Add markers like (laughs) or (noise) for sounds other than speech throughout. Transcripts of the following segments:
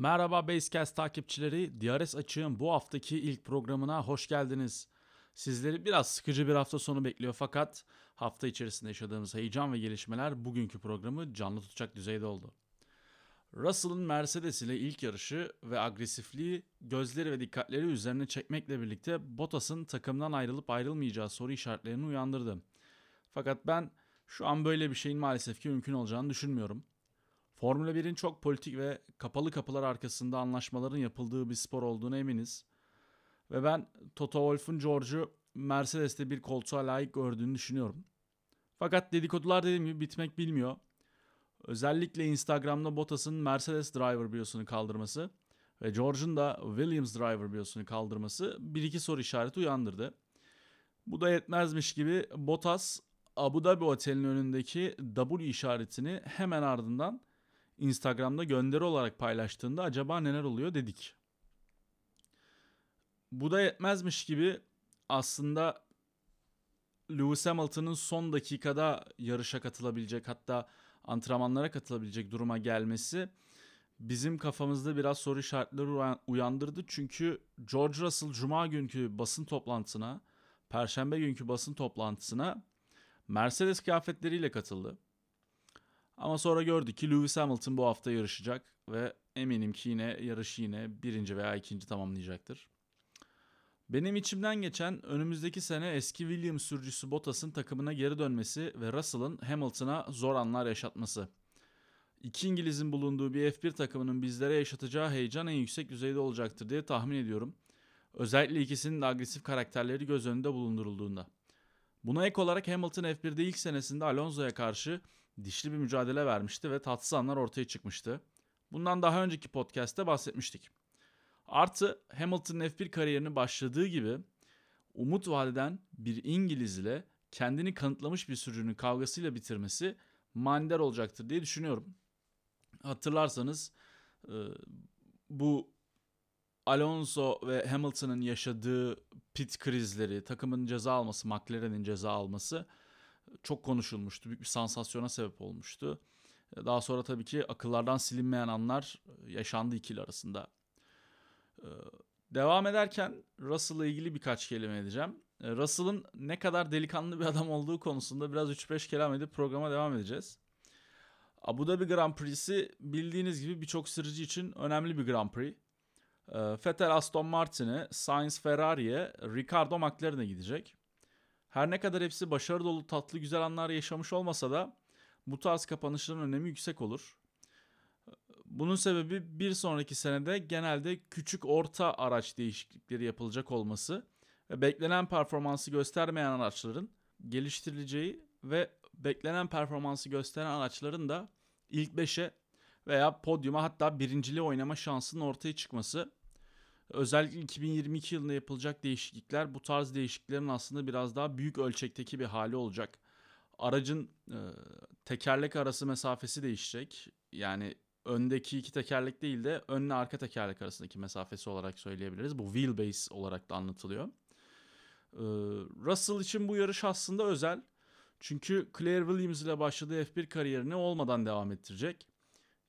Merhaba Basecast takipçileri. DRS Açığın bu haftaki ilk programına hoş geldiniz. Sizleri biraz sıkıcı bir hafta sonu bekliyor fakat hafta içerisinde yaşadığımız heyecan ve gelişmeler bugünkü programı canlı tutacak düzeyde oldu. Russell'ın Mercedes ile ilk yarışı ve agresifliği gözleri ve dikkatleri üzerine çekmekle birlikte Bottas'ın takımdan ayrılıp ayrılmayacağı soru işaretlerini uyandırdı. Fakat ben şu an böyle bir şeyin maalesef ki mümkün olacağını düşünmüyorum. Formula 1'in çok politik ve kapalı kapılar arkasında anlaşmaların yapıldığı bir spor olduğunu eminiz. Ve ben Toto Wolff'un George'u Mercedes'te bir koltuğa layık gördüğünü düşünüyorum. Fakat dedikodular dediğim gibi bitmek bilmiyor. Özellikle Instagram'da Bottas'ın Mercedes driver biyosunu kaldırması ve George'un da Williams driver biyosunu kaldırması bir iki soru işareti uyandırdı. Bu da yetmezmiş gibi Bottas Abu Dhabi otelinin önündeki W işaretini hemen ardından Instagram'da gönderi olarak paylaştığında acaba neler oluyor dedik. Bu da yetmezmiş gibi aslında Lewis Hamilton'ın son dakikada yarışa katılabilecek hatta antrenmanlara katılabilecek duruma gelmesi bizim kafamızda biraz soru işaretleri uyandırdı. Çünkü George Russell Cuma günkü basın toplantısına, Perşembe günkü basın toplantısına Mercedes kıyafetleriyle katıldı. Ama sonra gördük ki Lewis Hamilton bu hafta yarışacak ve eminim ki yine yarışı yine birinci veya ikinci tamamlayacaktır. Benim içimden geçen önümüzdeki sene eski Williams sürücüsü Bottas'ın takımına geri dönmesi ve Russell'ın Hamilton'a zor anlar yaşatması. İki İngiliz'in bulunduğu bir F1 takımının bizlere yaşatacağı heyecan en yüksek düzeyde olacaktır diye tahmin ediyorum. Özellikle ikisinin de agresif karakterleri göz önünde bulundurulduğunda. Buna ek olarak Hamilton F1'de ilk senesinde Alonso'ya karşı dişli bir mücadele vermişti ve tatsız anlar ortaya çıkmıştı. Bundan daha önceki podcast'te bahsetmiştik. Artı Hamilton'ın F1 kariyerinin başladığı gibi umut vadeden bir İngiliz ile kendini kanıtlamış bir sürücünün kavgasıyla bitirmesi manidar olacaktır diye düşünüyorum. Hatırlarsanız e, bu Alonso ve Hamilton'ın yaşadığı pit krizleri, takımın ceza alması, McLaren'in ceza alması çok konuşulmuştu. Büyük bir sansasyona sebep olmuştu. Daha sonra tabii ki akıllardan silinmeyen anlar yaşandı ikili arasında. Ee, devam ederken Russell'la ilgili birkaç kelime edeceğim. Russell'ın ne kadar delikanlı bir (laughs) adam olduğu konusunda biraz 3-5 kelam edip programa devam edeceğiz. Abu Dhabi Grand Prix'si bildiğiniz gibi birçok sürücü için önemli bir Grand Prix. Vettel Aston Martin'e, Sainz Ferrari'ye, Ricardo McLaren'e gidecek. Her ne kadar hepsi başarı dolu tatlı güzel anlar yaşamış olmasa da bu tarz kapanışların önemi yüksek olur. Bunun sebebi bir sonraki senede genelde küçük orta araç değişiklikleri yapılacak olması ve beklenen performansı göstermeyen araçların geliştirileceği ve beklenen performansı gösteren araçların da ilk 5'e veya podyuma hatta birinciliğe oynama şansının ortaya çıkması Özellikle 2022 yılında yapılacak değişiklikler bu tarz değişikliklerin aslında biraz daha büyük ölçekteki bir hali olacak. Aracın e, tekerlek arası mesafesi değişecek. Yani öndeki iki tekerlek değil de önle arka tekerlek arasındaki mesafesi olarak söyleyebiliriz. Bu wheelbase olarak da anlatılıyor. Ee, Russell için bu yarış aslında özel. Çünkü Claire Williams ile başladığı F1 kariyerini olmadan devam ettirecek.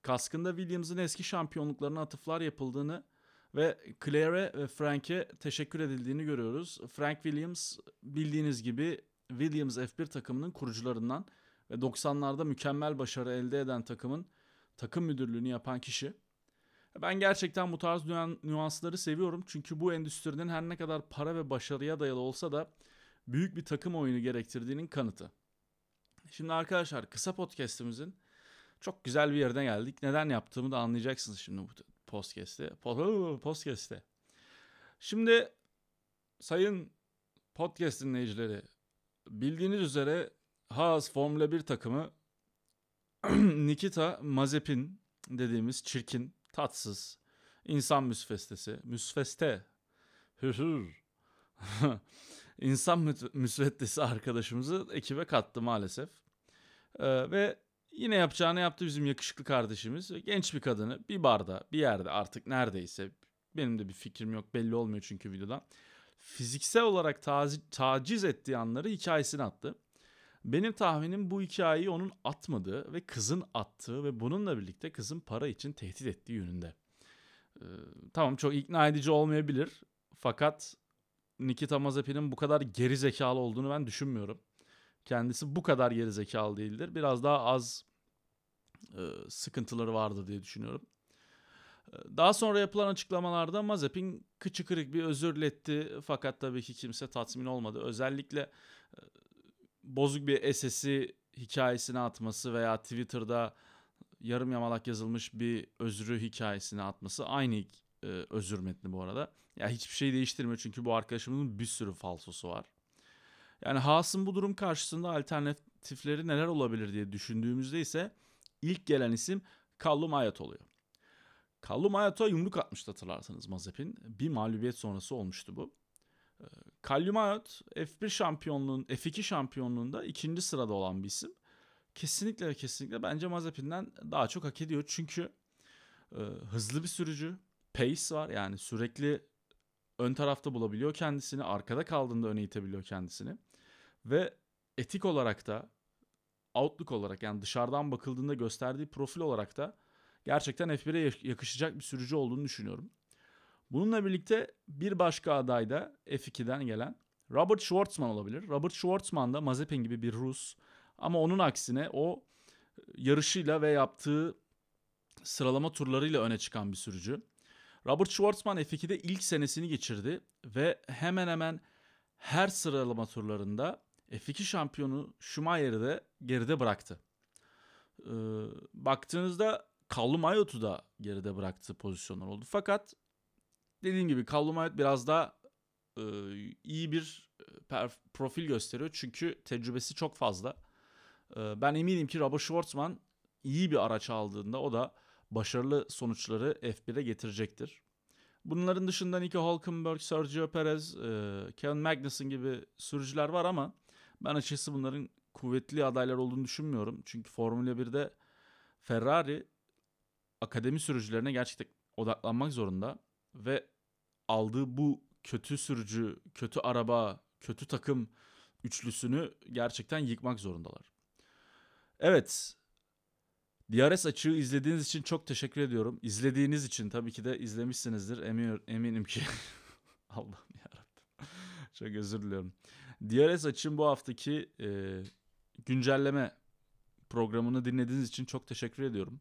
Kaskında Williams'ın eski şampiyonluklarına atıflar yapıldığını ve Claire ve Frank'e teşekkür edildiğini görüyoruz. Frank Williams bildiğiniz gibi Williams F1 takımının kurucularından ve 90'larda mükemmel başarı elde eden takımın takım müdürlüğünü yapan kişi. Ben gerçekten bu tarz nüansları seviyorum. Çünkü bu endüstrinin her ne kadar para ve başarıya dayalı olsa da büyük bir takım oyunu gerektirdiğinin kanıtı. Şimdi arkadaşlar kısa podcast'imizin çok güzel bir yerine geldik. Neden yaptığımı da anlayacaksınız şimdi bu podcast'te. Podcast'te. Şimdi sayın podcast dinleyicileri bildiğiniz üzere Haas Formula 1 takımı (clears throat) Nikita Mazepin dediğimiz çirkin, tatsız, insan müsfestesi, müsfeste, hür hür, (laughs) insan müsveddesi arkadaşımızı ekibe kattı maalesef. Ee, ve Yine yapacağını yaptı bizim yakışıklı kardeşimiz. Genç bir kadını bir barda bir yerde artık neredeyse benim de bir fikrim yok belli olmuyor çünkü videodan. Fiziksel olarak tazi, taciz ettiği anları hikayesine attı. Benim tahminim bu hikayeyi onun atmadığı ve kızın attığı ve bununla birlikte kızın para için tehdit ettiği yönünde. tamam çok ikna edici olmayabilir. Fakat Nikita Mazepin'in bu kadar geri zekalı olduğunu ben düşünmüyorum. Kendisi bu kadar geri zekalı değildir. Biraz daha az e, sıkıntıları vardır diye düşünüyorum. E, daha sonra yapılan açıklamalarda Mazepin kıçı kırık bir özür diletti. Fakat tabii ki kimse tatmin olmadı. Özellikle e, bozuk bir SS'i hikayesine atması veya Twitter'da yarım yamalak yazılmış bir özrü hikayesine atması aynı e, özür metni bu arada. Ya hiçbir şey değiştirmiyor çünkü bu arkadaşımızın bir sürü falsosu var. Yani Haas'ın bu durum karşısında alternatifleri neler olabilir diye düşündüğümüzde ise ilk gelen isim Callum Ayat oluyor. Callum Ayat'a yumruk atmıştı hatırlarsanız Mazepin. Bir mağlubiyet sonrası olmuştu bu. Ee, Callum Ayat F1 şampiyonluğun, F2 şampiyonluğunda ikinci sırada olan bir isim. Kesinlikle ve kesinlikle bence Mazepin'den daha çok hak ediyor. Çünkü e, hızlı bir sürücü, pace var yani sürekli ön tarafta bulabiliyor kendisini, arkada kaldığında öne itebiliyor kendisini. Ve etik olarak da outlook olarak yani dışarıdan bakıldığında gösterdiği profil olarak da gerçekten F1'e yakışacak bir sürücü olduğunu düşünüyorum. Bununla birlikte bir başka aday da F2'den gelen Robert Schwartzman olabilir. Robert Schwartzman da Mazepin gibi bir Rus ama onun aksine o yarışıyla ve yaptığı sıralama turlarıyla öne çıkan bir sürücü. Robert Schwartzman F2'de ilk senesini geçirdi ve hemen hemen her sıralama turlarında F2 şampiyonu Schumacher'i de geride bıraktı. Ee, baktığınızda Callum Ayot'u da geride bıraktığı pozisyonlar oldu. Fakat dediğim gibi Callum Ayot biraz daha e, iyi bir e, profil gösteriyor. Çünkü tecrübesi çok fazla. E, ben eminim ki Robert Schwartzman iyi bir araç aldığında o da başarılı sonuçları F1'e getirecektir. Bunların dışında Nico Hülkenberg, Sergio Perez, e, Kevin Magnussen gibi sürücüler var ama ben açıkçası bunların kuvvetli adaylar olduğunu düşünmüyorum. Çünkü Formula 1'de Ferrari akademi sürücülerine gerçekten odaklanmak zorunda ve aldığı bu kötü sürücü, kötü araba, kötü takım üçlüsünü gerçekten yıkmak zorundalar. Evet, DRS açığı izlediğiniz için çok teşekkür ediyorum. İzlediğiniz için tabii ki de izlemişsinizdir. Emin, eminim ki. (laughs) Allah'ım yarabbim. çok özür diliyorum. DRS açığın bu haftaki e, güncelleme programını dinlediğiniz için çok teşekkür ediyorum.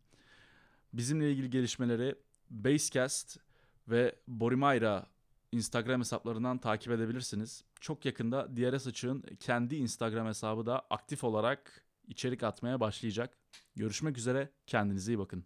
Bizimle ilgili gelişmeleri Basecast ve Borimayra Instagram hesaplarından takip edebilirsiniz. Çok yakında DRS açığın kendi Instagram hesabı da aktif olarak içerik atmaya başlayacak. Görüşmek üzere. Kendinize iyi bakın.